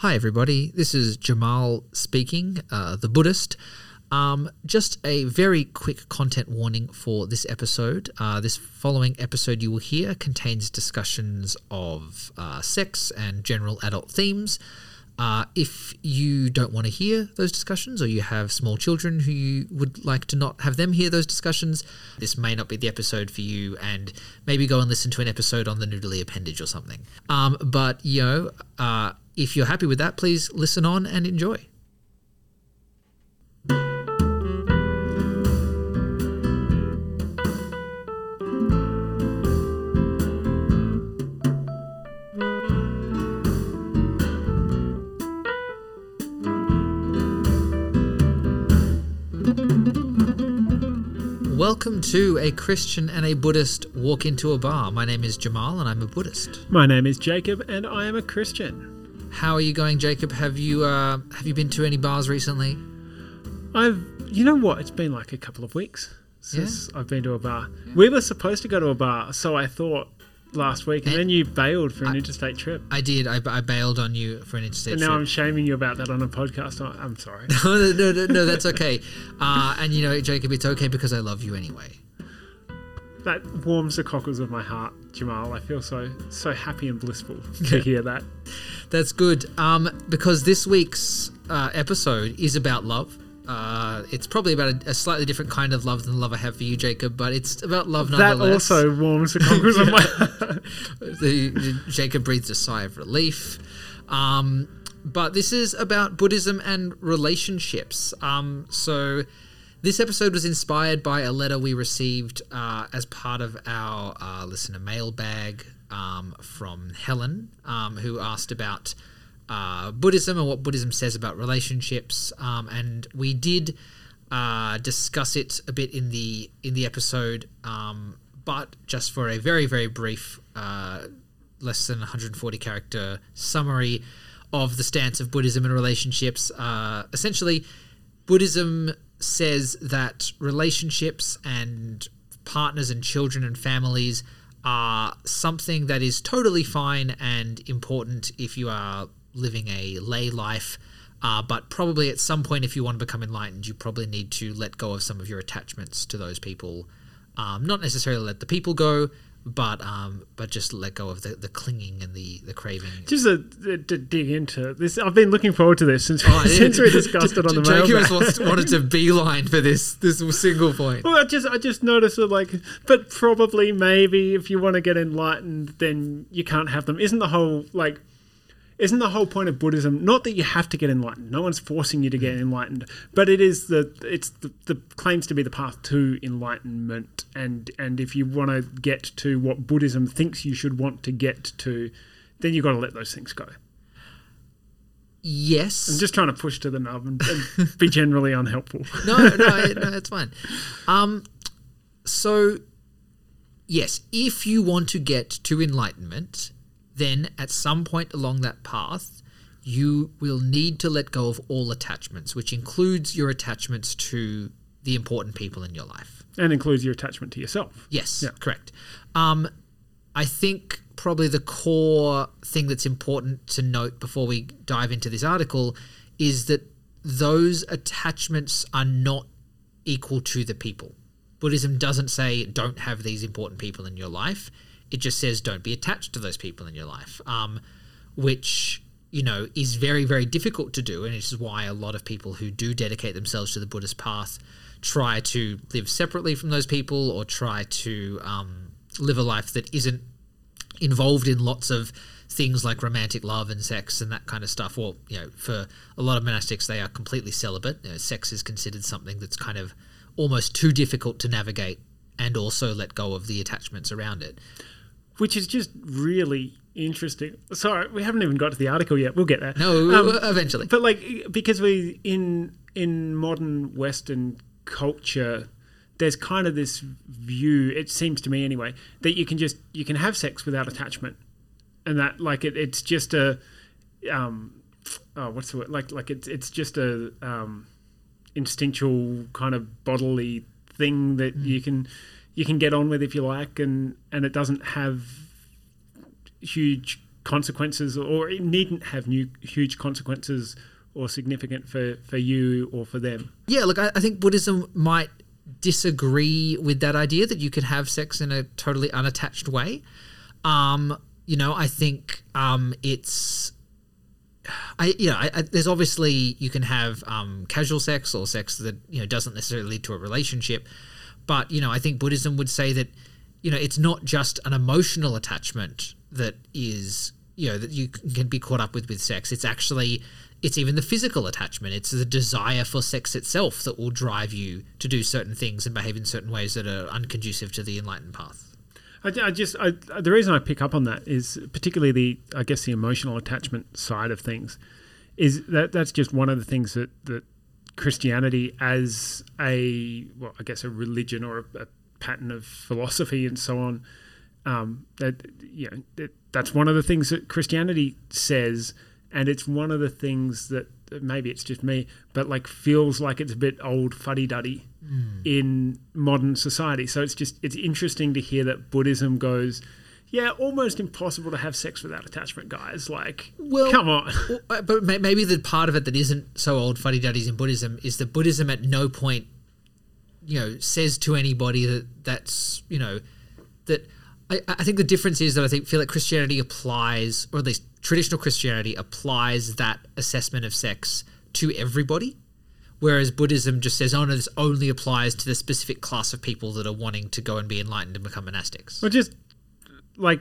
Hi, everybody. This is Jamal speaking, uh, the Buddhist. Um, just a very quick content warning for this episode. Uh, this following episode you will hear contains discussions of uh, sex and general adult themes. Uh, if you don't want to hear those discussions or you have small children who you would like to not have them hear those discussions, this may not be the episode for you and maybe go and listen to an episode on the noodly appendage or something. Um, but, you know, uh, if you're happy with that, please listen on and enjoy. Welcome to a Christian and a Buddhist walk into a bar. My name is Jamal and I'm a Buddhist. My name is Jacob, and I am a Christian. How are you going, Jacob? Have you uh, have you been to any bars recently? I've, you know what? It's been like a couple of weeks since I've been to a bar. We were supposed to go to a bar, so I thought last week, and, And then you bailed for an I- interstate trip. I did. I, I bailed on you for an interstate And now trip. I'm shaming you about that on a podcast. I'm sorry. no, no, no, no, no, that's okay. Uh, and you know, Jacob, it's okay because I love you anyway. that warms the cockles of my heart, Jamal. I feel so so happy and blissful to hear that. That's good. Um, because this week's uh, episode is about love. Uh, it's probably about a, a slightly different kind of love than the love I have for you, Jacob. But it's about love nonetheless. That also warms the cockles of my heart. the, Jacob breathes a sigh of relief. Um, but this is about Buddhism and relationships. Um, so this episode was inspired by a letter we received uh, as part of our uh, listener mailbag um, from Helen, um, who asked about uh, Buddhism and what Buddhism says about relationships. Um, and we did uh, discuss it a bit in the in the episode, um, but just for a very very brief, uh, less than 140 character summary of the stance of Buddhism and relationships. Uh, essentially, Buddhism says that relationships and partners and children and families are something that is totally fine and important if you are living a lay life. Uh, but probably at some point, if you want to become enlightened, you probably need to let go of some of your attachments to those people. Um, not necessarily let the people go, but um, but just let go of the, the clinging and the, the craving. Just to, to dig into this, I've been looking forward to this since, Oh, since we discussed it on the mailbag. has wanted to beeline for this this single point. Well, I just I just noticed that like, but probably maybe if you want to get enlightened, then you can't have them. Isn't the whole like, isn't the whole point of Buddhism not that you have to get enlightened? No one's forcing you to get enlightened, but it is the it's the, the claims to be the path to enlightenment. And and if you want to get to what Buddhism thinks you should want to get to, then you've got to let those things go. Yes. I'm just trying to push to the nub and, and be generally unhelpful. no, no, no, it's fine. Um, so yes, if you want to get to enlightenment, then at some point along that path, you will need to let go of all attachments, which includes your attachments to the important people in your life. and includes your attachment to yourself. Yes, Yeah. correct. Um, I think probably the core thing that's important to note before we dive into this article is that those attachments are not equal to the people. Buddhism doesn't say don't have these important people in your life. It just says don't be attached to those people in your life, um, which you know is very very difficult to do, and it is why a lot of people who do dedicate themselves to the Buddhist path try to live separately from those people or try to um, live a life that isn't involved in lots of things like romantic love and sex and that kind of stuff. Well, you know, for a lot of monastics, they are completely celibate. You know, sex is considered something that's kind of almost too difficult to navigate and also let go of the attachments around it. Which is just really interesting. Sorry, we haven't even got to the article yet. We'll get there. No, Um, eventually. but like because we in in modern Western culture, there's kind of this view. It seems to me anyway that you can just you can have sex without attachment, and that like it, it's just a um oh what's the word like like it's it's just a um instinctual kind of bodily thing that you can you can get on with if you like and and it doesn't have huge consequences, or it needn't have new huge consequences or significant for for you or for them. Yeah, look, I, I think Buddhism might disagree with that idea that you could have sex in a totally unattached way. Um, you know, I think um, it's. I you know, I, I, there's obviously you can have um, casual sex or sex that you know doesn't necessarily lead to a relationship, but you know I think Buddhism would say that you know it's not just an emotional attachment that is you know that you can be caught up with with sex. It's actually it's even the physical attachment. It's the desire for sex itself that will drive you to do certain things and behave in certain ways that are unconducive to the enlightened path. I, I just I, the reason I pick up on that is particularly the I guess the emotional attachment side of things is that that's just one of the things that that Christianity as a well I guess a religion or a, a pattern of philosophy and so on um, that you know that, that's one of the things that Christianity says and it's one of the things that maybe it's just me, but like feels like it's a bit old fuddy duddy mm. in modern society. So it's just it's interesting to hear that Buddhism goes, yeah, almost impossible to have sex without attachment, guys. Like, well, come on. Uh, but maybe the part of it that isn't so old fuddy duddies in Buddhism is that Buddhism at no point, you know, says to anybody that that's you know that. I, I think the difference is that I think feel like Christianity applies, or at least traditional Christianity applies that assessment of sex to everybody, whereas Buddhism just says, "Oh no, this only applies to the specific class of people that are wanting to go and be enlightened and become monastics." Well, just like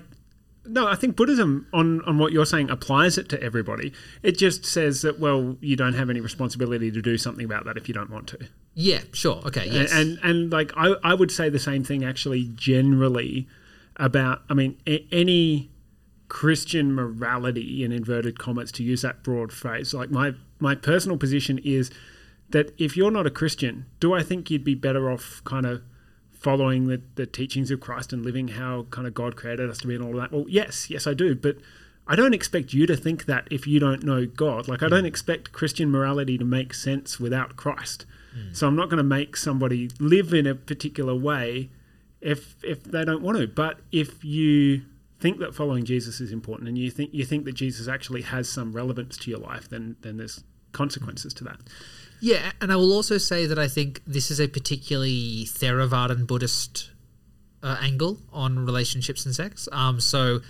no, I think Buddhism on on what you're saying applies it to everybody. It just says that well, you don't have any responsibility to do something about that if you don't want to. Yeah, sure, okay, yes, and and, and like I I would say the same thing actually generally about I mean a- any Christian morality in inverted commas to use that broad phrase. Like my my personal position is that if you're not a Christian, do I think you'd be better off kind of following the, the teachings of Christ and living how kind of God created us to be and all that? Well, yes, yes, I do. But I don't expect you to think that if you don't know God. Like, I don't expect Christian morality to make sense without Christ. Mm. So I'm not going to make somebody live in a particular way if if they don't want to. But if you think that following Jesus is important and you think you think that Jesus actually has some relevance to your life, then then there's consequences to that. Yeah, and I will also say that I think this is a particularly Theravadan Buddhist uh, angle on relationships and sex. Um, so,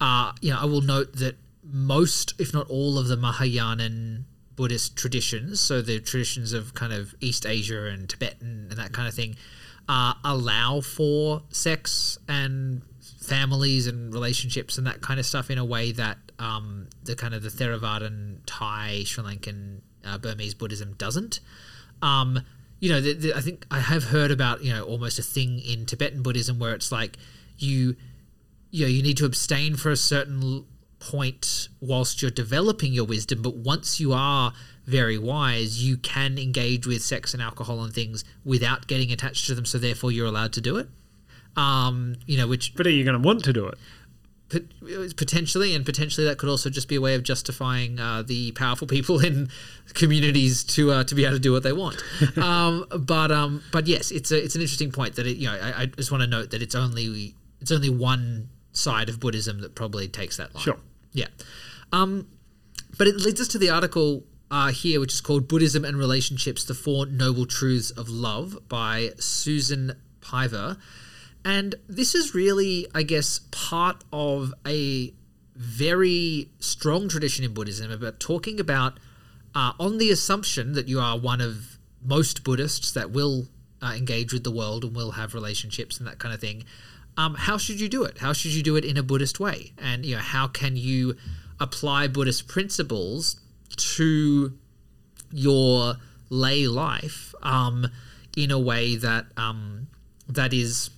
uh, you know, I will note that most, if not all, of the Mahayanan Buddhist traditions, so the traditions of kind of East Asia and Tibetan and that kind of thing, uh, allow for sex and families and relationships and that kind of stuff in a way that um, the kind of the Theravadan, Thai, Sri Lankan, uh, Burmese Buddhism doesn't. Um, you know, the, the, I think I have heard about you know almost a thing in Tibetan Buddhism where it's like you, you know, you need to abstain for a certain point whilst you're developing your wisdom, but once you are very wise, you can engage with sex and alcohol and things without getting attached to them. So therefore, you're allowed to do it. Um, you know, which but are you going to want to do it? Potentially, and potentially that could also just be a way of justifying uh, the powerful people in communities to uh, to be able to do what they want. um, but um, but yes, it's a it's an interesting point that it, you know I, I just want to note that it's only it's only one side of Buddhism that probably takes that line. Sure. Yeah. Um, but it leads us to the article uh, here, which is called Buddhism and Relationships: The Four Noble Truths of Love by Susan Piver. And this is really, I guess, part of a very strong tradition in Buddhism about talking about, uh, on the assumption that you are one of most Buddhists that will uh, engage with the world and will have relationships and that kind of thing. Um, how should you do it? How should you do it in a Buddhist way? And you know, how can you apply Buddhist principles to your lay life um, in a way that um, that is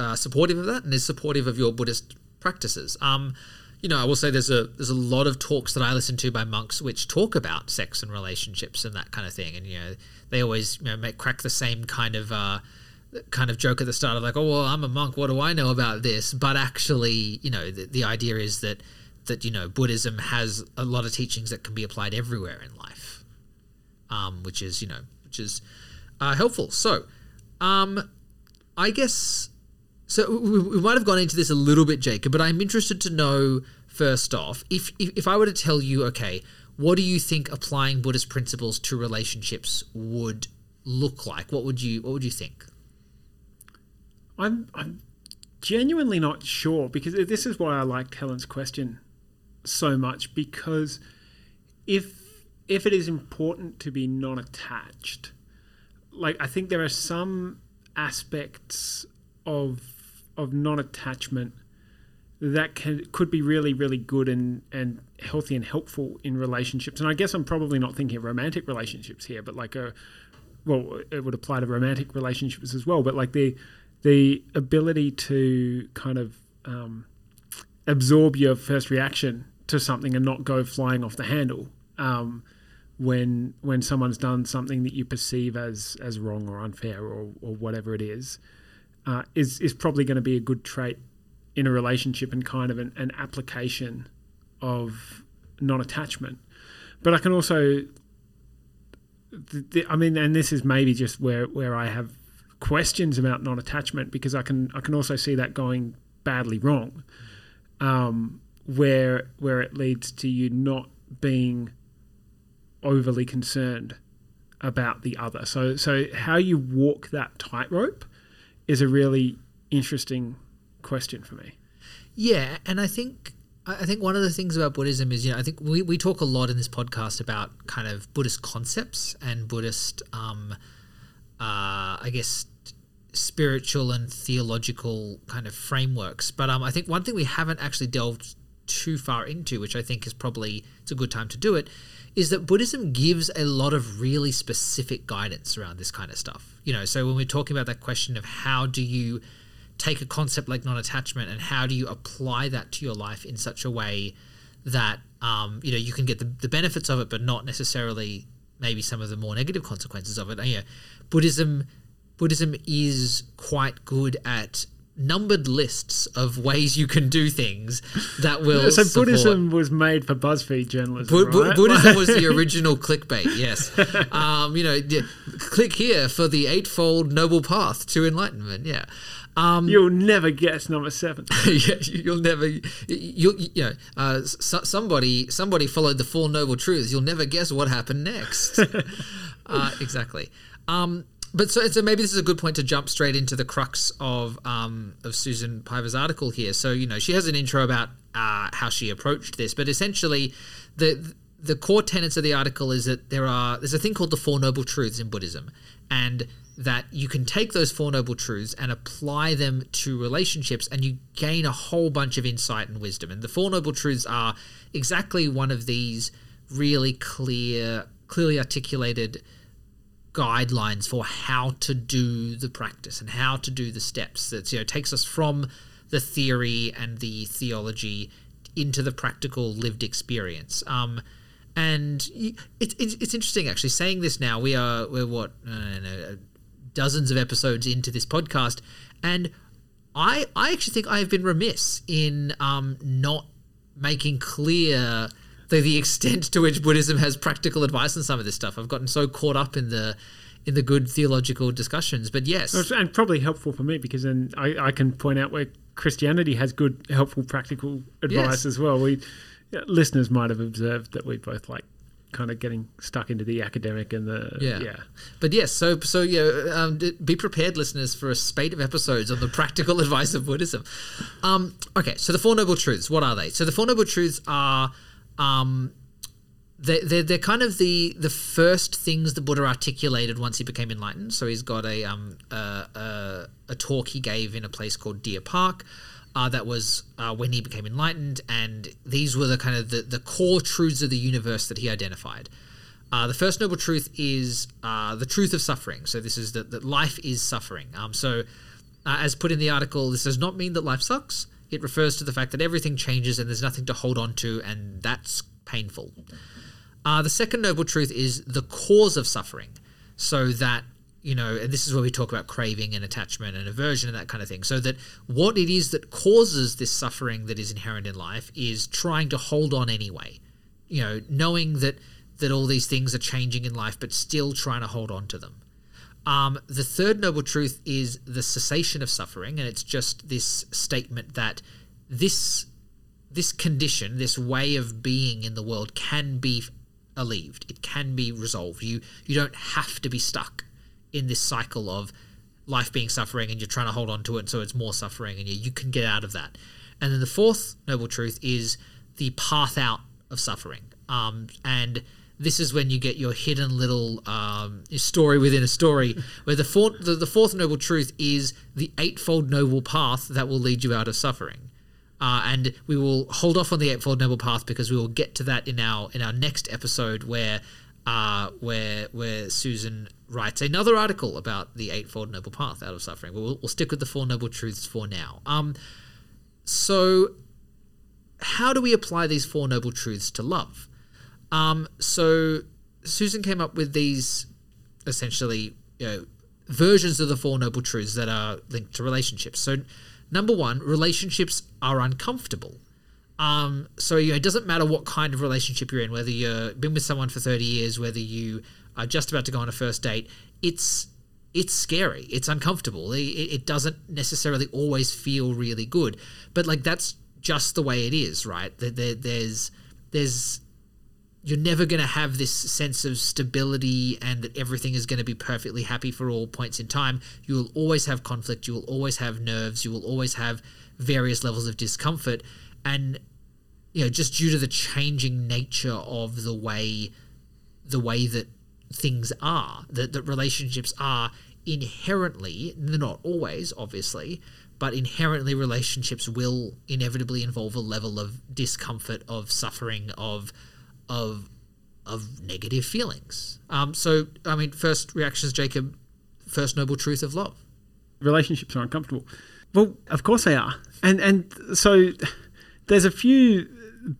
uh, supportive of that and is supportive of your Buddhist practices. Um, you know, I will say there's a there's a lot of talks that I listen to by monks which talk about sex and relationships and that kind of thing, and you know, they always you know make crack the same kind of uh, kind of joke at the start of like, oh well, I'm a monk, what do I know about this? But actually, you know, the, the idea is that that you know Buddhism has a lot of teachings that can be applied everywhere in life, um, which is you know which is uh, helpful. So, um, I guess so we, we might have gone into this a little bit, Jacob, but I'm interested to know first off, if, if if I were to tell you, okay, what do you think applying Buddhist principles to relationships would look like? What would you what would you think? I'm I'm genuinely not sure because this is why I liked Helen's question so much because if if it is important to be non-attached, like I think there are some aspects of of non-attachment that can could be really really good and and healthy and helpful in relationships. And I guess I'm probably not thinking of romantic relationships here, but like a well, it would apply to romantic relationships as well. But like the the ability to kind of um, absorb your first reaction to something and not go flying off the handle um, when when someone's done something that you perceive as as wrong or unfair or, or whatever it is uh, is is probably going to be a good trait in a relationship and kind of an, an application of non-attachment. But I can also, I mean, and this is maybe just where where I have questions about non-attachment because I can I can also see that going badly wrong, um, where where it leads to you not being overly concerned about the other. So so how you walk that tightrope is a really interesting question for me. Yeah, and I think I think one of the things about Buddhism is, you know, I think we, we talk a lot in this podcast about kind of Buddhist concepts and Buddhist, um, uh, I guess, spiritual and theological kind of frameworks. But um, I think one thing we haven't actually delved too far into, which I think is probably it's a good time to do it, is that Buddhism gives a lot of really specific guidance around this kind of stuff. You know, so when we're talking about that question of how do you take a concept like non-attachment and how do you apply that to your life in such a way that um, you know you can get the, the benefits of it, but not necessarily maybe some of the more negative consequences of it. And, Buddhism Buddhism is quite good at numbered lists of ways you can do things that will. So support. Buddhism was made for BuzzFeed journalism. Bu- Bu- right? Buddhism was the original clickbait. Yes, um, you know, yeah, click here for the eightfold noble path to enlightenment. Yeah. Um, You'll never guess number seven. yeah, you'll never, you'll, you know, uh, so, somebody, somebody followed the four noble truths. You'll never guess what happened next. uh, exactly. Um, but so, so maybe this is a good point to jump straight into the crux of um, of Susan Piver's article here. So you know, she has an intro about uh, how she approached this, but essentially, the the core tenets of the article is that there are there's a thing called the Four Noble Truths in Buddhism, and that you can take those Four Noble Truths and apply them to relationships, and you gain a whole bunch of insight and wisdom. And the Four Noble Truths are exactly one of these really clear, clearly articulated guidelines for how to do the practice and how to do the steps. That you know takes us from the theory and the theology into the practical lived experience. Um, and it's, it's, it's interesting actually saying this now. We are we're what know, dozens of episodes into this podcast, and I I actually think I have been remiss in um, not making clear the, the extent to which Buddhism has practical advice on some of this stuff. I've gotten so caught up in the in the good theological discussions, but yes, and probably helpful for me because then I, I can point out where Christianity has good, helpful, practical advice yes. as well. We listeners might have observed that we both like kind of getting stuck into the academic and the yeah. yeah. But yes, so so yeah, um, be prepared, listeners, for a spate of episodes on the practical advice of Buddhism. Um, okay, so the Four Noble Truths, what are they? So the Four Noble Truths are. Um, they're, they're, they're kind of the the first things the Buddha articulated once he became enlightened. So he's got a um a, a, a talk he gave in a place called Deer Park, uh, that was uh, when he became enlightened, and these were the kind of the, the core truths of the universe that he identified. Uh, the first noble truth is uh, the truth of suffering. So this is that, that life is suffering. Um, so, uh, as put in the article, this does not mean that life sucks. It refers to the fact that everything changes and there's nothing to hold on to, and that's painful. Uh, the second noble truth is the cause of suffering. So that you know, and this is where we talk about craving and attachment and aversion and that kind of thing. So that what it is that causes this suffering that is inherent in life is trying to hold on anyway. You know, knowing that that all these things are changing in life, but still trying to hold on to them. Um, the third noble truth is the cessation of suffering, and it's just this statement that this this condition, this way of being in the world, can be alleviated. It can be resolved. You you don't have to be stuck in this cycle of life being suffering and you're trying to hold on to it, so it's more suffering, and you, you can get out of that. And then the fourth noble truth is the path out of suffering. Um, and this is when you get your hidden little um, story within a story, where the fourth, the, the fourth noble truth is the eightfold noble path that will lead you out of suffering. Uh, and we will hold off on the eightfold noble path because we will get to that in our in our next episode where uh, where where Susan writes another article about the eightfold noble path out of suffering. We'll, we'll stick with the four noble truths for now. Um, so, how do we apply these four noble truths to love? Um, so, Susan came up with these essentially you know, versions of the four noble truths that are linked to relationships. So, number one, relationships are uncomfortable. Um, so you know, it doesn't matter what kind of relationship you're in, whether you've been with someone for 30 years, whether you are just about to go on a first date. It's it's scary. It's uncomfortable. It, it doesn't necessarily always feel really good, but like that's just the way it is, right? There, there, there's there's you're never going to have this sense of stability and that everything is going to be perfectly happy for all points in time. You will always have conflict. You will always have nerves. You will always have various levels of discomfort. And you know, just due to the changing nature of the way the way that things are, that, that relationships are inherently, not always, obviously, but inherently relationships will inevitably involve a level of discomfort, of suffering, of of of negative feelings. Um, so, I mean, first reactions, Jacob. First noble truth of love. Relationships are uncomfortable. Well, of course they are, and and so there's a few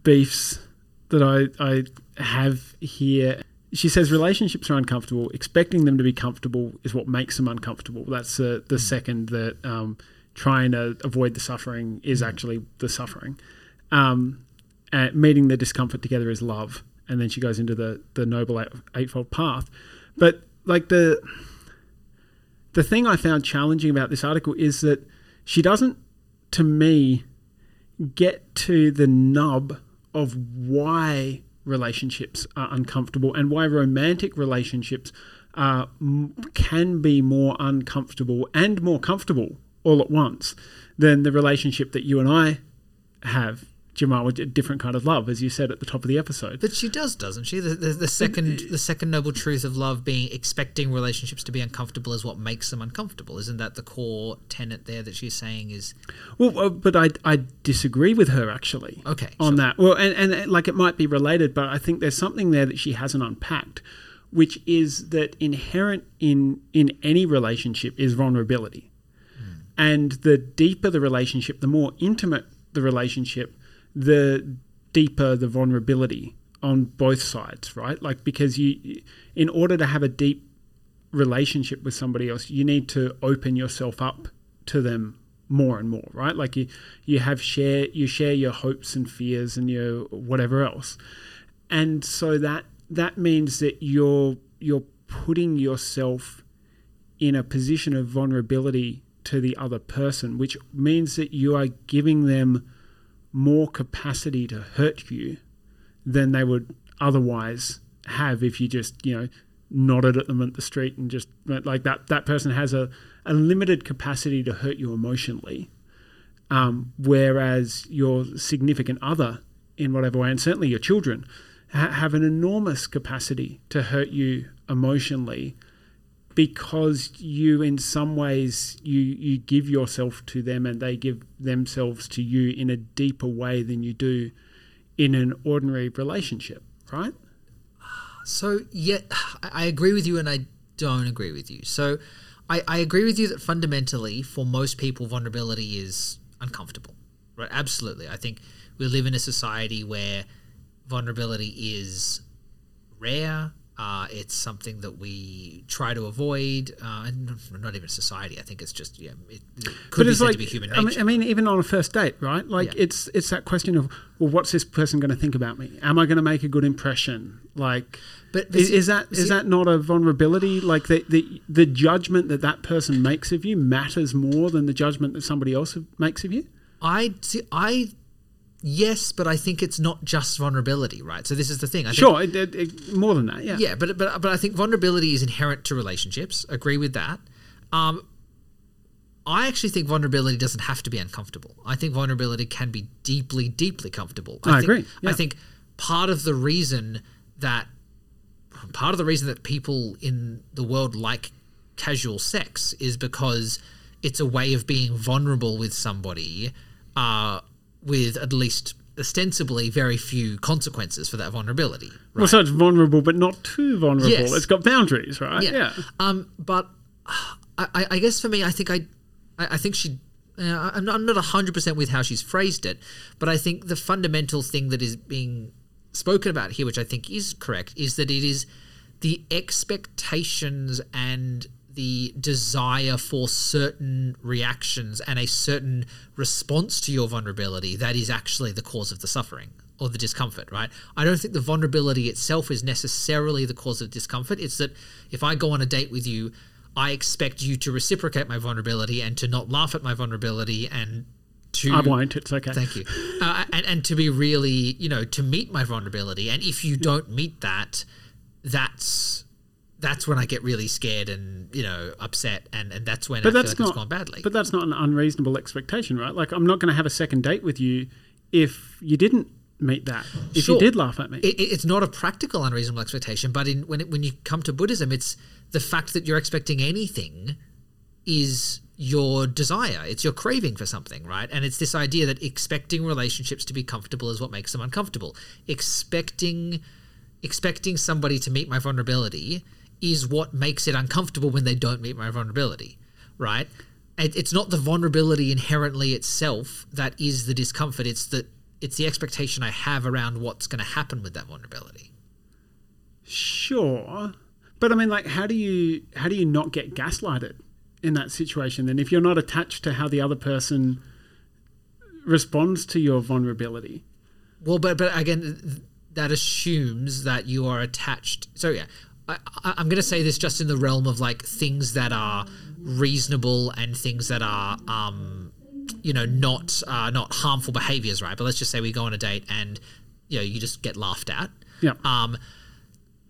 beefs that I I have here. She says relationships are uncomfortable. Expecting them to be comfortable is what makes them uncomfortable. That's uh, the second that um, trying to avoid the suffering is actually the suffering. Um, meeting the discomfort together is love, and then she goes into the the noble eightfold path. But like the the thing I found challenging about this article is that she doesn't, to me, get to the nub of why relationships are uncomfortable and why romantic relationships uh, can be more uncomfortable and more comfortable all at once than the relationship that you and I have Jamal a different kind of love, as you said at the top of the episode. But she does, doesn't she? The, the, the second the second noble truth of love being expecting relationships to be uncomfortable is what makes them uncomfortable. Isn't that the core tenet there that she's saying is? Well, uh, but I, I disagree with her actually. Okay, on sure. that. Well, and, and uh, like it might be related, but I think there's something there that she hasn't unpacked, which is that inherent in in any relationship is vulnerability, mm. and the deeper the relationship, the more intimate the relationship the deeper the vulnerability on both sides, right? Like because you, in order to have a deep relationship with somebody else, you need to open yourself up to them more and more, right? Like you, you have share, you share your hopes and fears and your whatever else, and so that that means that you're you're putting yourself in a position of vulnerability to the other person, which means that you are giving them more capacity to hurt you than they would otherwise have if you just, you know, nodded at them at the street and just like that that person has a, a limited capacity to hurt you emotionally. Um, whereas your significant other in whatever way, and certainly your children, ha- have an enormous capacity to hurt you emotionally because you in some ways you you give yourself to them and they give themselves to you in a deeper way than you do in an ordinary relationship right? So yeah i agree with you and i don't agree with you. So I, I agree with you that fundamentally for most people vulnerability is uncomfortable right? Absolutely. I think we live in a society where vulnerability is rare uh, it's something that we try to avoid, uh, and not even society. I think it's just yeah, it, it could be said like, to be human nature. I mean, I mean, even on a first date, right? Like yeah. it's it's that question of well, what's this person going to think about me? Am I going to make a good impression? Like, but is, is that is that not a vulnerability? Like the, the the judgment that that person makes of you matters more than the judgment that somebody else makes of you. I see, I yes, but I think it's not just vulnerability, right? So this is the thing. I think, Sure, it, it, it, more than that. Yeah. Yeah, but but but I think vulnerability is inherent to relationships. Agree with that. Um, I actually think vulnerability doesn't have to be uncomfortable. I think vulnerability can be deeply, deeply comfortable. I think, agree, yeah. I think part of the reason that part of the reason that people in the world like casual sex is because it's a way of being vulnerable with somebody uh, with at least ostensibly very few consequences for that vulnerability. Well, so it's vulnerable, but not too vulnerable. Yes. It's got boundaries, right? Yeah. Um, but I, I- I guess for me, I think I, I I think she. Uh, I'm not, I'm not 100% with how she's phrased it, but I think the fundamental thing that is being spoken about here, which I think is correct, is that it is the expectations and the desire for certain reactions and a certain response to your vulnerability that is actually the cause of the suffering or the discomfort, right? I don't think the vulnerability itself is necessarily the cause of discomfort. It's that if I go on a date with you, I expect you to reciprocate my vulnerability and to not laugh at my vulnerability and to I won't. It's okay. Thank you. Uh, and, and to be really, you know, to meet my vulnerability. And if you don't meet that, that's that's when I get really scared and you know upset, and, and that's when But I feel that's like not. it's gone badly. But that's not an unreasonable expectation, right? Like, I'm not going to have a second date with you if you didn't meet that. If Sure. you did laugh at me. it- it's not a practical unreasonable expectation, but in when it, when you come to Buddhism, it's the fact that you're expecting anything is your desire. It's your craving for something, right? And it's this idea that expecting relationships to be comfortable is what makes them uncomfortable. Expecting expecting somebody to meet my vulnerability is what makes it uncomfortable when they don't meet my vulnerability, right? It, it's not the vulnerability inherently itself that is the discomfort. It's the it's the expectation I have around what's going to happen with that vulnerability. Sure, but I mean, like, how do you how do you not get gaslighted in that situation? Then, if you're not attached to how the other person responds to your vulnerability, Well, but but again, th- that assumes that you are attached. So yeah, I, I'm going to say this just in the realm of like things that are reasonable and things that are, um, you know, not uh, not harmful behaviors, right? But let's just say we go on a date and you know you just get laughed at. yeah, Um,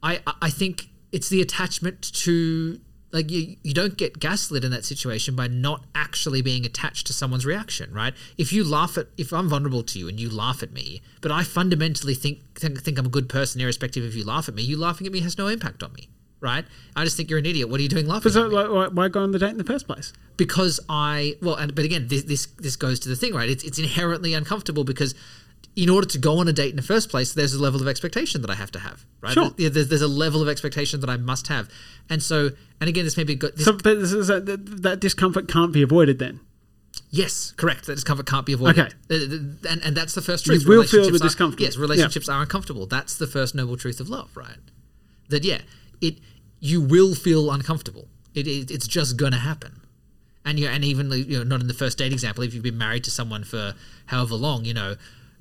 I- I think it's the attachment to like you you don't get gaslit in that situation by not actually being attached to someone's reaction, right? If you laugh at if I'm vulnerable to you and you laugh at me, but I fundamentally think think, think I'm a good person irrespective if you laugh at me, you laughing at me has no impact on me, right? I just think you're an idiot. What are you doing laughing? but so at me? like, why- why go on the date in the first place? because I well, and but again, this this this goes to the thing, right? It's it's inherently uncomfortable because in order to go on a date in the first place, there's a level of expectation that I have to have, right? Sure. There- There's, there's a level of expectation that I must have, and so and again, this may be good. This, So, but this is a, that, discomfort can't be avoided then. yes, correct. That discomfort can't be avoided. Okay. Uh, and and that's the first truth. You will feel the discomfort. Yes, Yeah. relationships are uncomfortable. That's the first noble truth of love, right? That yeah, it you will feel uncomfortable. It, it it's just gonna happen. And you and even you know not in the first date example, if you've been married to someone for however long, you know,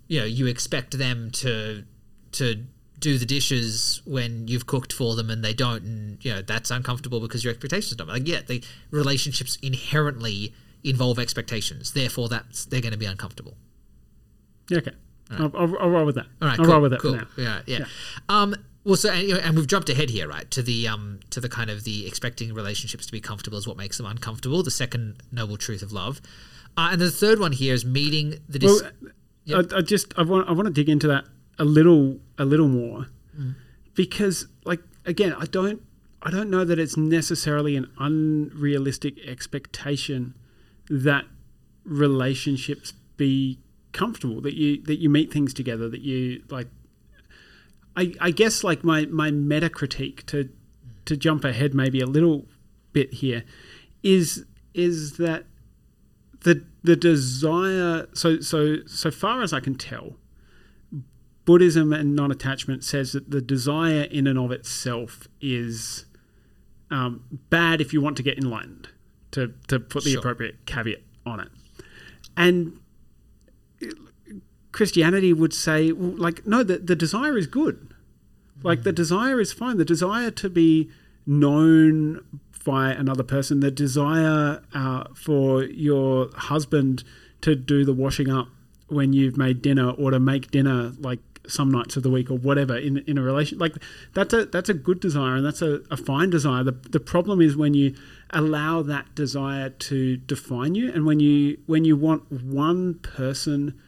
you know you expect them to to do the dishes when you've cooked for them and they don't, and you know that's uncomfortable because your expectations don't. Like yeah, the relationships inherently involve expectations, therefore that's they're going to be uncomfortable. Yeah, Okay, I'll, I'll, I'll roll with that. All right, I'll cool, roll with that cool. for now. Yeah, yeah. Um, well, so and, you know, and we've jumped ahead here, right, to the um, to the kind of the expecting relationships to be comfortable is what makes them uncomfortable. The second noble truth of love, uh, and the third one here is meeting the. Dis- Well, I, I just I want I want to dig into that a little a little more Mm. because like again I don't I don't know that it's necessarily an unrealistic expectation that relationships be comfortable that you that you meet things together that you like I, I guess like my my meta critique to to jump ahead maybe a little bit here is is that the the desire so so so far as I can tell Buddhism and non-attachment says that the desire in and of itself is um, bad if you want to get enlightened to to put the Sure. appropriate caveat on it and Christianity would say, well, like, no, the, the desire is good. Like, the desire is fine. The desire to be known by another person, the desire uh, for your husband to do the washing up when you've made dinner or to make dinner like some nights of the week or whatever in in a relation like that's a that's a good desire and that's a, a fine desire. The, the problem is when you allow that desire to define you and when you when you want one person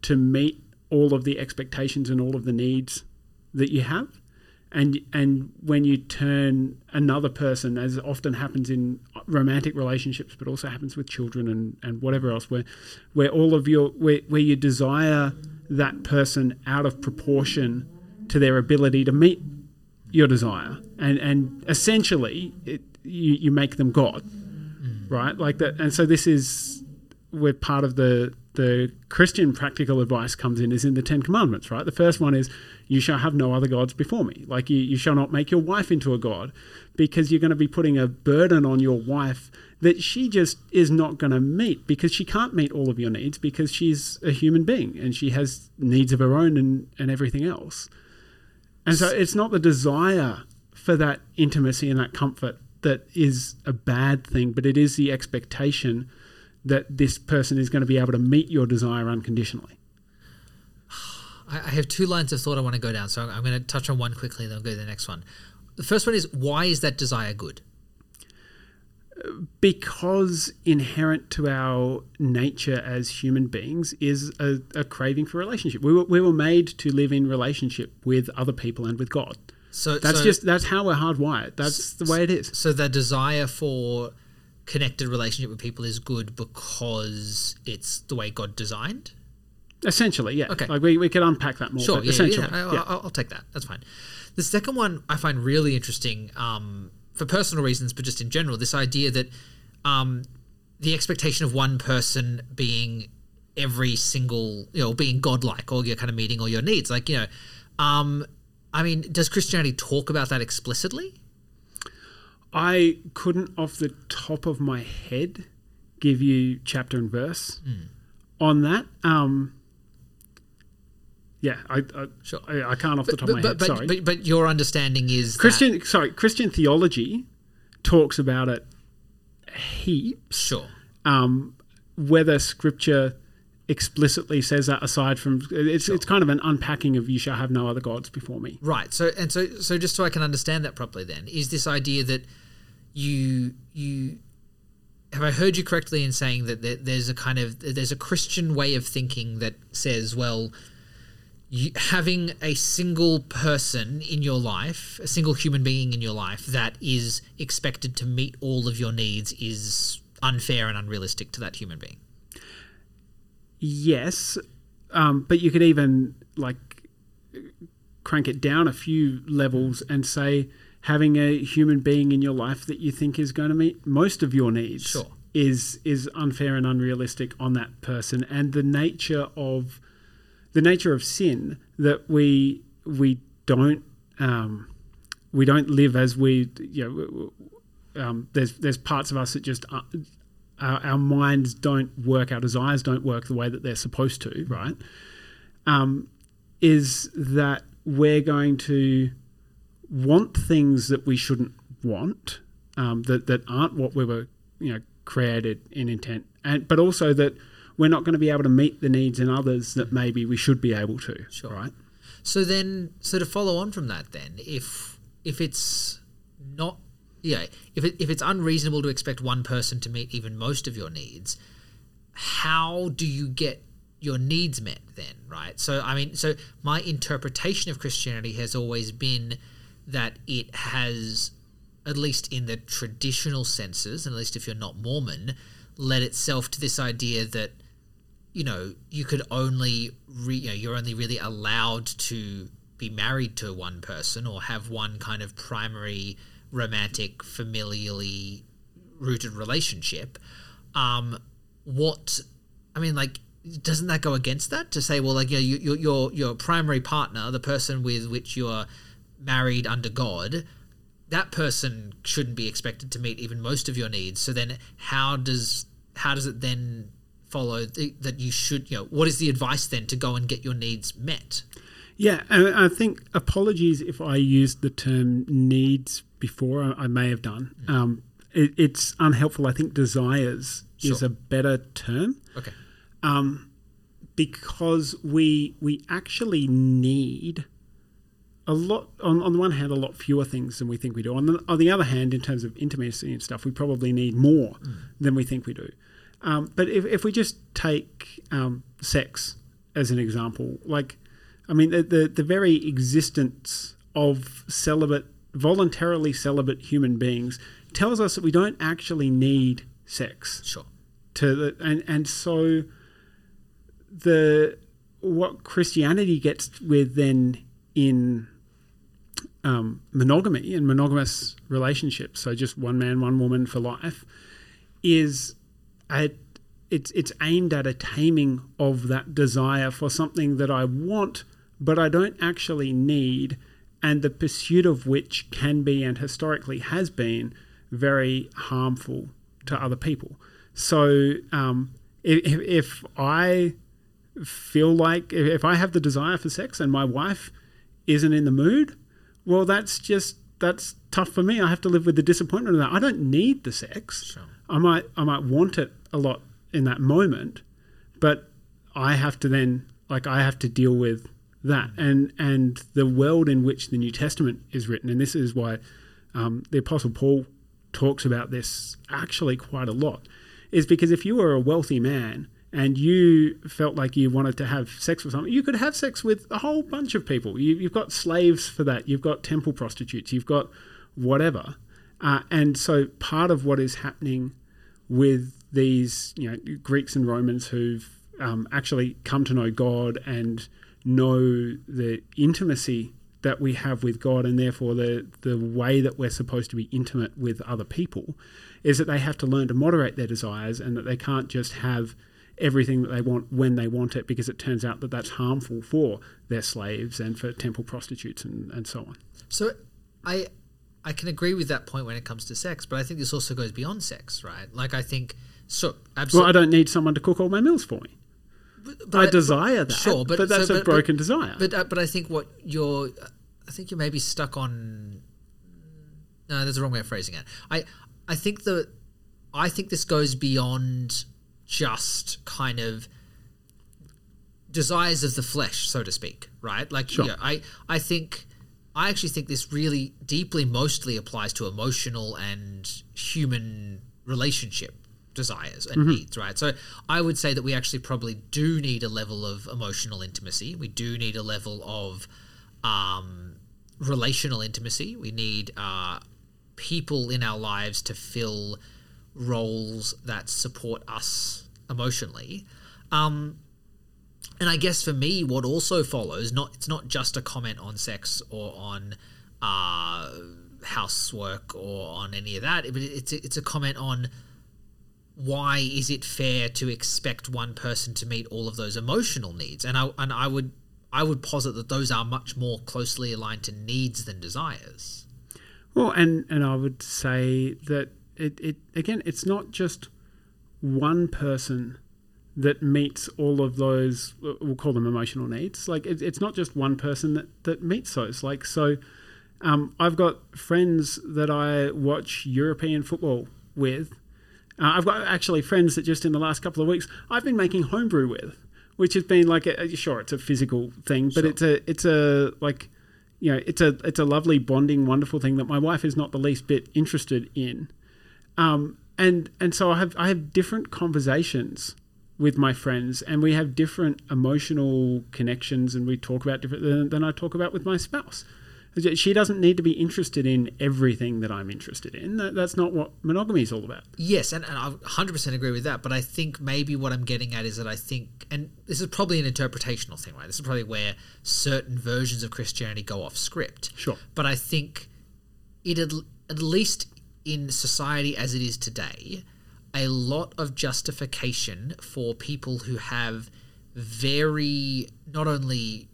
to meet all of the expectations and all of the needs that you have and and when you turn another person as often happens in romantic relationships but also happens with children and, and whatever else where where all of your where, where you desire that person out of proportion to their ability to meet your desire. And and essentially it, you, you make them god mm. right? Like that and so this is where part of the the Christian practical advice comes in is in the Ten Commandments, right? The first one is, you shall have no other gods before me. Like, you, you shall not make your wife into a god because you're going to be putting a burden on your wife that she just is not going to meet because she can't meet all of your needs because she's a human being and she has needs of her own and, and everything else. And so it's not the desire for that intimacy and that comfort that is a bad thing, but it is the expectation that this person is going to be able to meet your desire unconditionally. I have two lines of thought I want to go down, so I'm- going to touch on one quickly, then I'll go to the next one. The first one is why is that desire good? Because inherent to our nature as human beings is a, a craving for relationship. We were, we were made to live in relationship with other people and with God. So That's so, just that's how we're hardwired. That's the way it is. so the desire for connected relationship with people is good because it's the way God designed. Essentially, yeah. Okay. Like we, we could unpack that more. Sure, but yeah, essentially, yeah, yeah. I'll, I'll take that. That's fine. The second one I find really interesting um, for personal reasons, but just in general, this idea that um, the expectation of one person being every single, you know, being godlike, or you're kind of meeting all your needs. Like, you know, um, I mean, does Christianity talk about that explicitly? I couldn't, off the top of my head, give you chapter and verse Hmm. on that. Um, yeah, I, I, Sure. I, I can't off the top But, of my but, head. sorry, but, but your understanding is that- Christian. Sorry, Christian theology talks about it heaps. sure. Um, whether Scripture explicitly says that, aside from it's it's kind of an unpacking of "You shall have no other gods before me." Right. So and so so just so I can understand that properly then is this idea that you you have I heard you correctly in saying that there, there's a kind of there's a Christian way of thinking that says well you, having a single person in your life, a single human being in your life that is expected to meet all of your needs is unfair and unrealistic to that human being. Yes, um, but you could even like crank it down a few levels and say having a human being in your life that you think is going to meet most of your needs Sure. is is unfair and unrealistic on that person and the nature of the nature of sin that we we don't um, we don't live as we you know um, there's there's parts of us that just uh, our, our minds don't work, our desires don't work the way that they're supposed to, right? Um, is that we're going to want things that we shouldn't want, um, that that aren't what we were, you know, created in intent, and but also that we're not going to be able to meet the needs in others that maybe we should be able to, Sure. right? So then, so to follow on from that, then, if if it's not, yeah, if it, if it's unreasonable to expect one person to meet even most of your needs, how do you get your needs met then, right? So I mean, so my interpretation of Christianity has always been that it has, at least in the traditional senses, and at least if you're not Mormon, led itself to this idea that you know, you could only, re, you know, you're only really allowed to be married to one person or have one kind of primary romantic, familially rooted relationship. Um, what, I mean, like, doesn't that go against that to say, well, like, you know, your your your primary partner, the person with which you're married under God, that person shouldn't be expected to meet even most of your needs. So then, how does how does it then follow th- that you should you know what is the advice then to go and get your needs met? Yeah, and I think apologies if I used the term needs before. I, I may have done. Um, it, it's unhelpful. I think desires is a better term Okay. because we we actually need a lot on, on the one hand a lot fewer things than we think we do on the, on the other hand in terms of intimacy and stuff we probably need more mm. than we think we do um, but if, if we just take um, sex as an example like i mean the, the, the very existence of celibate voluntarily celibate human beings tells us that we don't actually need sex. Sure. To the, and and so the what Christianity gets with then in um, monogamy and monogamous relationships, so just one man, one woman for life, is a, it's it's aimed at a taming of that desire for something that I want, but I don't actually need, and the pursuit of which can be and historically has been very harmful to other people. So um, if, if I feel like if I have the desire for sex and my wife isn't in the mood, well, that's just that's tough for me. I have to live with the disappointment of that. I don't need the sex. Sure. I might I might want it a lot in that moment, but I have to then like I have to deal with that and and the world in which the New Testament is written, and this is why um, the Apostle Paul talks about this actually quite a lot, is because if you were a wealthy man and you felt like you wanted to have sex with someone, you could have sex with a whole bunch of people. You, have got slaves for that. You've got temple prostitutes. You've got whatever. Uh, and so part of what is happening with these, you know, Greeks and Romans who've um, actually come to know God and know the intimacy that we have with God, and therefore the the way that we're supposed to be intimate with other people, is that they have to learn to moderate their desires, and that they can't just have everything that they want when they want it because it turns out that that's harmful for their slaves and for temple prostitutes and, and so on. So I I can agree with that point when it comes to sex, but I think this also goes beyond sex, right? Like I think so absolutely. Well, I don't need someone to cook all my meals for me. But, I, desire that. Sure, but, but that's so, but, a broken desire. But uh, but I think what you're, I think you're maybe stuck on. No, there's a wrong way of phrasing it. I I think that I think this goes beyond just kind of desires of the flesh, so to speak, right? Like, sure. yeah, I, I think, I actually think this really deeply mostly applies to emotional and human relationship desires and mm-hmm. needs, right? So I would say that we actually probably do need a level of emotional intimacy. We do need a level of um, relational intimacy. We need uh, people in our lives to fill roles that support us emotionally. Um, and I guess for me, what also follows not it's not just a comment on sex or on uh, housework or on any of that, but it's it's a comment on why is it fair to expect one person to meet all of those emotional needs? And I and I would I would posit that those are much more closely aligned to needs than desires. Well, and and I would say that it, it again, it's not just one person that meets all of those we'll call them emotional needs like it, it's not just one person that, that meets those like so um, i've got friends that i watch european football with uh, i've got actually friends that just in the last couple of weeks i've been making homebrew with which has been like a, sure it's a physical thing but sure. it's a it's a like you know it's a it's a lovely bonding wonderful thing that my wife is not the least bit interested in um, and and so I have I have different conversations with my friends, and we have different emotional connections, and we talk about different than, than I talk about with my spouse. She doesn't need to be interested in everything that I'm interested in. That, that's not what monogamy is all about. Yes, and, and I 100% agree with that. But I think maybe what I'm getting at is that I think, and this is probably an interpretational thing, right? This is probably where certain versions of Christianity go off script. Sure. But I think it at, at least in society as it is today, a lot of justification for people who have very not only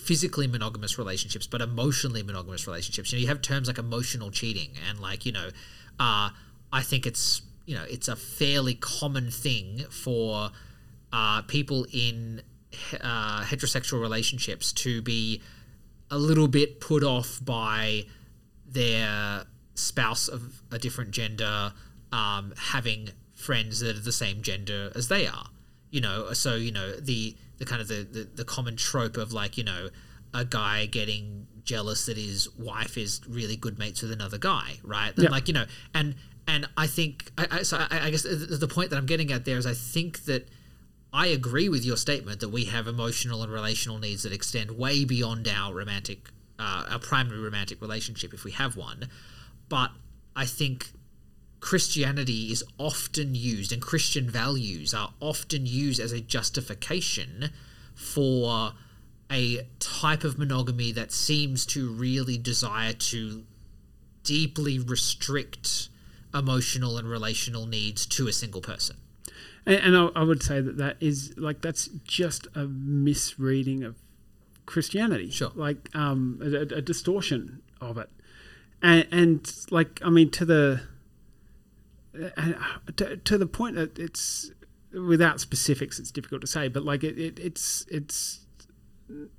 physically monogamous relationships but emotionally monogamous relationships. You know, you have terms like emotional cheating and like you know, uh, I think it's you know it's a fairly common thing for uh, people in uh, heterosexual relationships to be a little bit put off by their spouse of a different gender um, having friends that are the same gender as they are. You know so you know the the kind of the, the the common trope of like you know a guy getting jealous that his wife is really good mates with another guy right Yeah. like you know and and i think i, I so I, I guess the the point that i'm getting at there is i think that I agree with your statement that we have emotional and relational needs that extend way beyond our romantic, uh, our primary romantic relationship if we have one. But I think Christianity is often used, and Christian values are often used as a justification for a type of monogamy that seems to really desire to deeply restrict emotional and relational needs to a single person. And, and I, I would say that that is like that's just a misreading of Christianity. Sure. Like um, a, a- distortion of it, and, and like I mean to the to, to the point that it's without specifics, it's difficult to say, but like it, it it's it's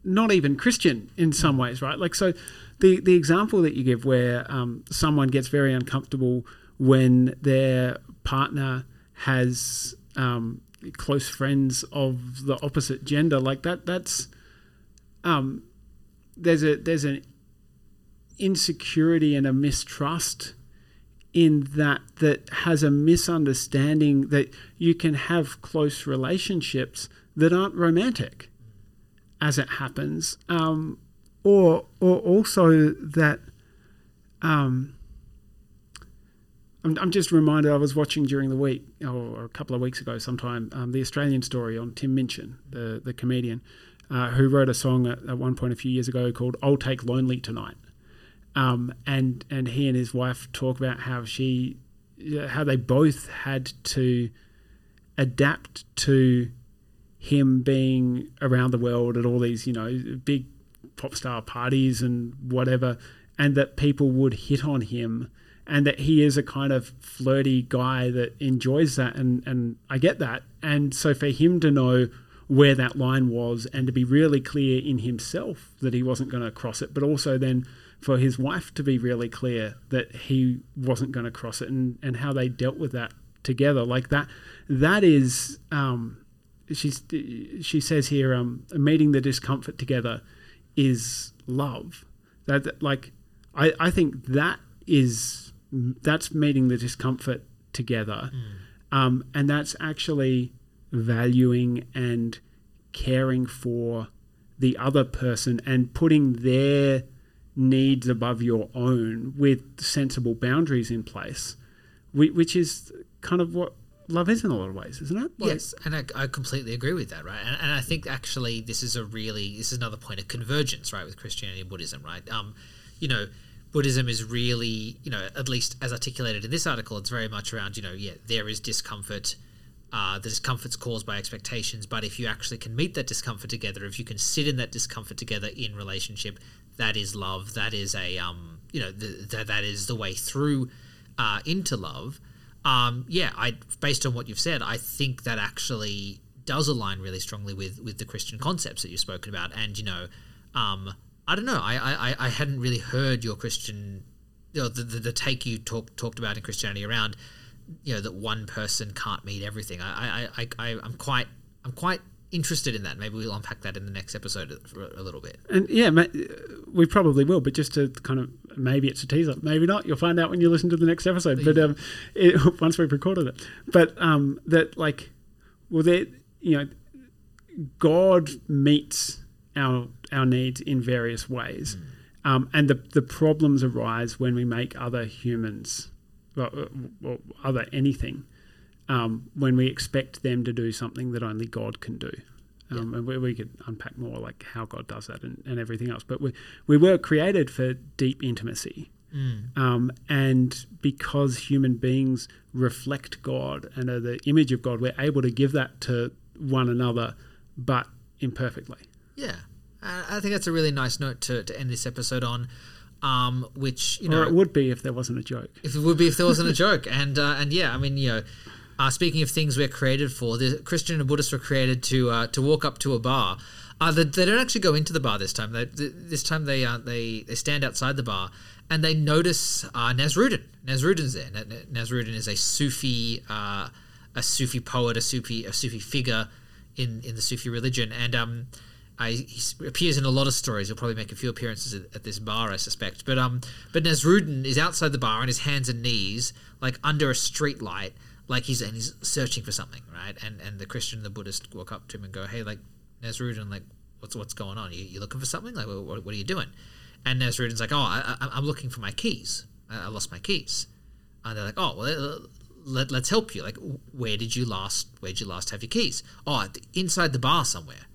not even Christian in some ways, right? Like so, the the example that you give where um, someone gets very uncomfortable when their partner has um, close friends of the opposite gender, like that. That's um, there's a there's an insecurity and a mistrust in that that has a misunderstanding that you can have close relationships that aren't romantic as it happens um, or or also that um, I'm, just reminded I was watching during the week or a couple of weeks ago sometime um, the Australian story on Tim Minchin the the comedian uh, who wrote a song at, at one point a few years ago called "I'll Take Lonely Tonight." Um, and and he and his wife talk about how she how they both had to adapt to him being around the world at all these you know big pop star parties and whatever and that people would hit on him and that he is a kind of flirty guy that enjoys that and and I get that. And so for him to know where that line was and to be really clear in himself that he wasn't going to cross it but also then for his wife to be really clear that he wasn't going to cross it and, and how they dealt with that together. Like that that is um, she's she says here um, meeting the discomfort together is love. That that- like I, I think that is that's meeting the discomfort together. Um, and that's actually valuing and caring for the other person and putting their needs above your own with sensible boundaries in place, which is kind of what love is in a lot of ways, isn't it? Like- yes, and I, I completely agree with that, right? And, and I think actually this is a really this is another point of convergence, right, with Christianity and Buddhism, right? Um, you know, Buddhism is really, you know, at least as articulated in this article, it's very much around, you know, yeah, there is discomfort. Uh, the discomfort's caused by expectations, but if you actually can meet that discomfort together, if you can sit in that discomfort together in relationship, that is love. That is a, um, you know, that that is the way through uh, into love. Um, yeah, I based on what you've said, I think that actually does align really strongly with with the Christian concepts that you've spoken about. And you know, um, I don't know, I, I I hadn't really heard your Christian, you know, the, the the take you talked talked about in Christianity around, you know, that one person can't meet everything. I I, I I'm quite I'm quite interested in that. Maybe we'll unpack that in the next episode a little bit. And yeah, ma- we probably will, but just to kind of maybe it's a teaser, maybe not. You'll find out when you listen to the next episode. But um, it, once we've recorded it, but um, that like, well, that you know, God meets our our needs in various ways, um, and the the problems arise when we make other humans, well, uh, or other anything, um, when we expect them to do something that only God can do. Um, and we, we could unpack more like how God does that and, and everything else. But we, we were created for deep intimacy. Um, and because human beings reflect God and are the image of God, we're able to give that to one another, but imperfectly. Yeah, I I think that's a really nice note to, to end this episode on. Um, which you know, Or it would be if there wasn't a joke. if it would be if there wasn't a joke and uh, and yeah i mean you know uh, speaking of things we're created for the christian and buddhist were created to uh, to walk up to a bar uh, they, they don't actually go into the bar this time they, th- this time they uh, they they stand outside the bar and they notice uh, Nasruddin. Nasruddin's there. Na- Na- Nasruddin is a Sufi, uh, a Sufi poet, a Sufi, a Sufi figure in in the Sufi religion, and um, I, he appears in a lot of stories. He'll probably make a few appearances at, at this bar, I suspect. But um, but Nasruddin is outside the bar on his hands and knees, like under a street light, like he's and he's searching for something, right? And and the Christian and the Buddhist walk up to him and go, "Hey, like Nasruddin, like what's what's going on? You, you looking for something? Like what, what are you doing?" And Nasruddin's like, "Oh, I, I, I'm looking for my keys. I, I lost my keys." And they're like, "Oh, well." Let, let's help you. Like, where did you last? Where did you last have your keys? Oh, inside the bar somewhere.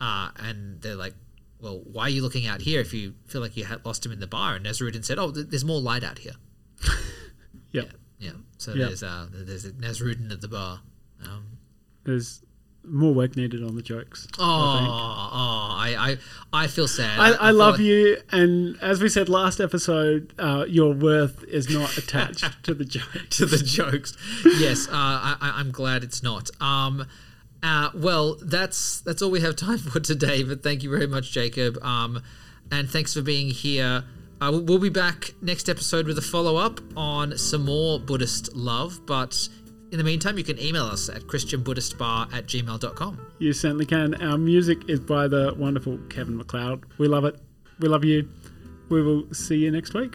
Uh, and they're like, well, why are you looking out here if you feel like you had lost him in the bar? And Nasruddin said, oh, th- there's more light out here. Yeah. Yeah. So Yeah. there's uh, there's a Nasruddin at the bar. Um, There's more work needed on the jokes. oh, oh, I, I, I feel sad. I, I feel love like- you, and as we said last episode, uh, your worth is not attached to the joke. to the jokes. Yes, uh, I, I- I'm glad it's not. Um, uh, well, that's that's all we have time for today. But thank you very much, Jacob. Um, and thanks for being here. Uh, we'll- be back next episode with a follow up on some more Buddhist love. But in the meantime, you can email us at christianbuddhistbar at gmail.com. You certainly can. Our music is by the wonderful Kevin MacLeod. We love it. We love you. We will see you next week.